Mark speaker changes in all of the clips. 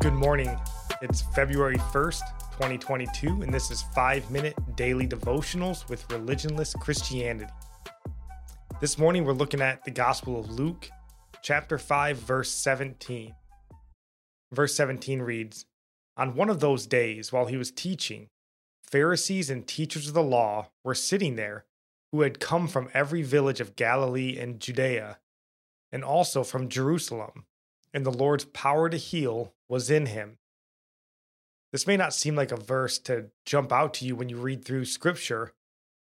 Speaker 1: Good morning. It's February 1st, 2022, and this is 5 Minute Daily Devotionals with Religionless Christianity. This morning we're looking at the Gospel of Luke, chapter 5, verse 17. Verse 17 reads On one of those days, while he was teaching, Pharisees and teachers of the law were sitting there who had come from every village of Galilee and Judea, and also from Jerusalem and the Lord's power to heal was in him. This may not seem like a verse to jump out to you when you read through scripture,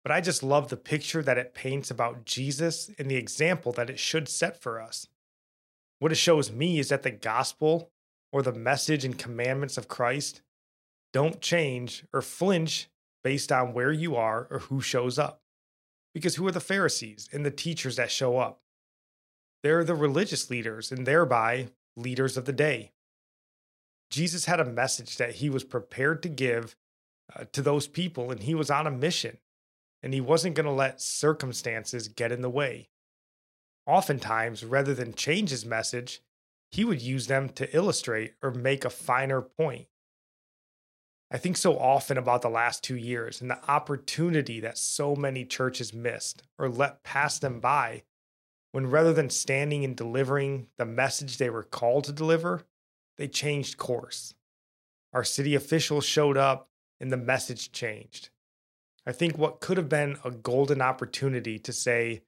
Speaker 1: but I just love the picture that it paints about Jesus and the example that it should set for us. What it shows me is that the gospel or the message and commandments of Christ don't change or flinch based on where you are or who shows up. Because who are the Pharisees and the teachers that show up? They're the religious leaders and thereby leaders of the day. Jesus had a message that he was prepared to give uh, to those people, and he was on a mission, and he wasn't going to let circumstances get in the way. Oftentimes, rather than change his message, he would use them to illustrate or make a finer point. I think so often about the last two years and the opportunity that so many churches missed or let pass them by when rather than standing and delivering the message they were called to deliver, they changed course. Our city officials showed up and the message changed. I think what could have been a golden opportunity to say,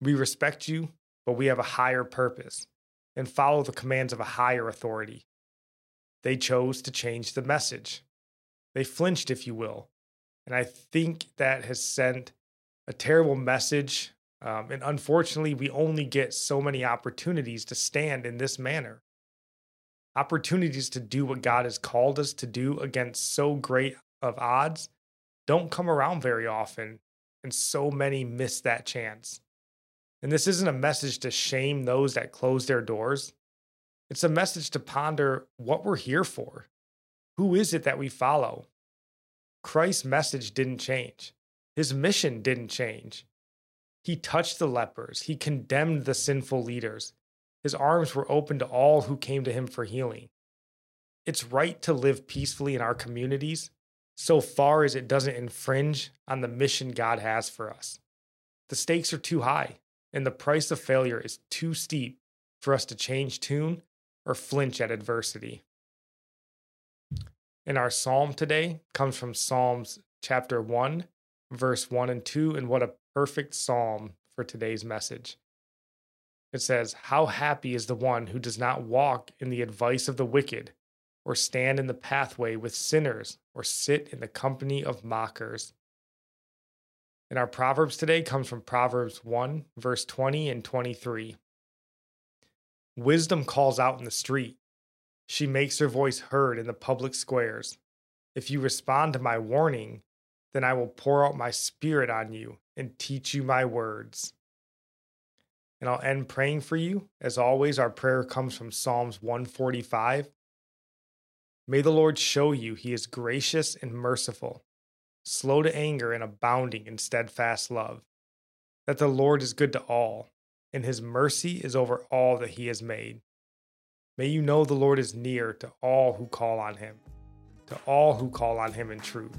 Speaker 1: We respect you, but we have a higher purpose and follow the commands of a higher authority. They chose to change the message. They flinched, if you will. And I think that has sent a terrible message um, and unfortunately, we only get so many opportunities to stand in this manner. Opportunities to do what God has called us to do against so great of odds don't come around very often, and so many miss that chance. And this isn't a message to shame those that close their doors. It's a message to ponder what we're here for. Who is it that we follow? Christ's message didn't change. His mission didn't change. He touched the lepers, he condemned the sinful leaders. His arms were open to all who came to him for healing. It's right to live peacefully in our communities so far as it doesn't infringe on the mission God has for us. The stakes are too high, and the price of failure is too steep for us to change tune or flinch at adversity. And our psalm today comes from Psalms chapter 1, verse 1 and 2, and what a perfect psalm for today's message. It says, How happy is the one who does not walk in the advice of the wicked, or stand in the pathway with sinners, or sit in the company of mockers. And our Proverbs today comes from Proverbs 1, verse 20 and 23. Wisdom calls out in the street. She makes her voice heard in the public squares. If you respond to my warning, then I will pour out my spirit on you and teach you my words. And I'll end praying for you. As always, our prayer comes from Psalms 145. May the Lord show you he is gracious and merciful, slow to anger and abounding in steadfast love, that the Lord is good to all, and his mercy is over all that he has made. May you know the Lord is near to all who call on him, to all who call on him in truth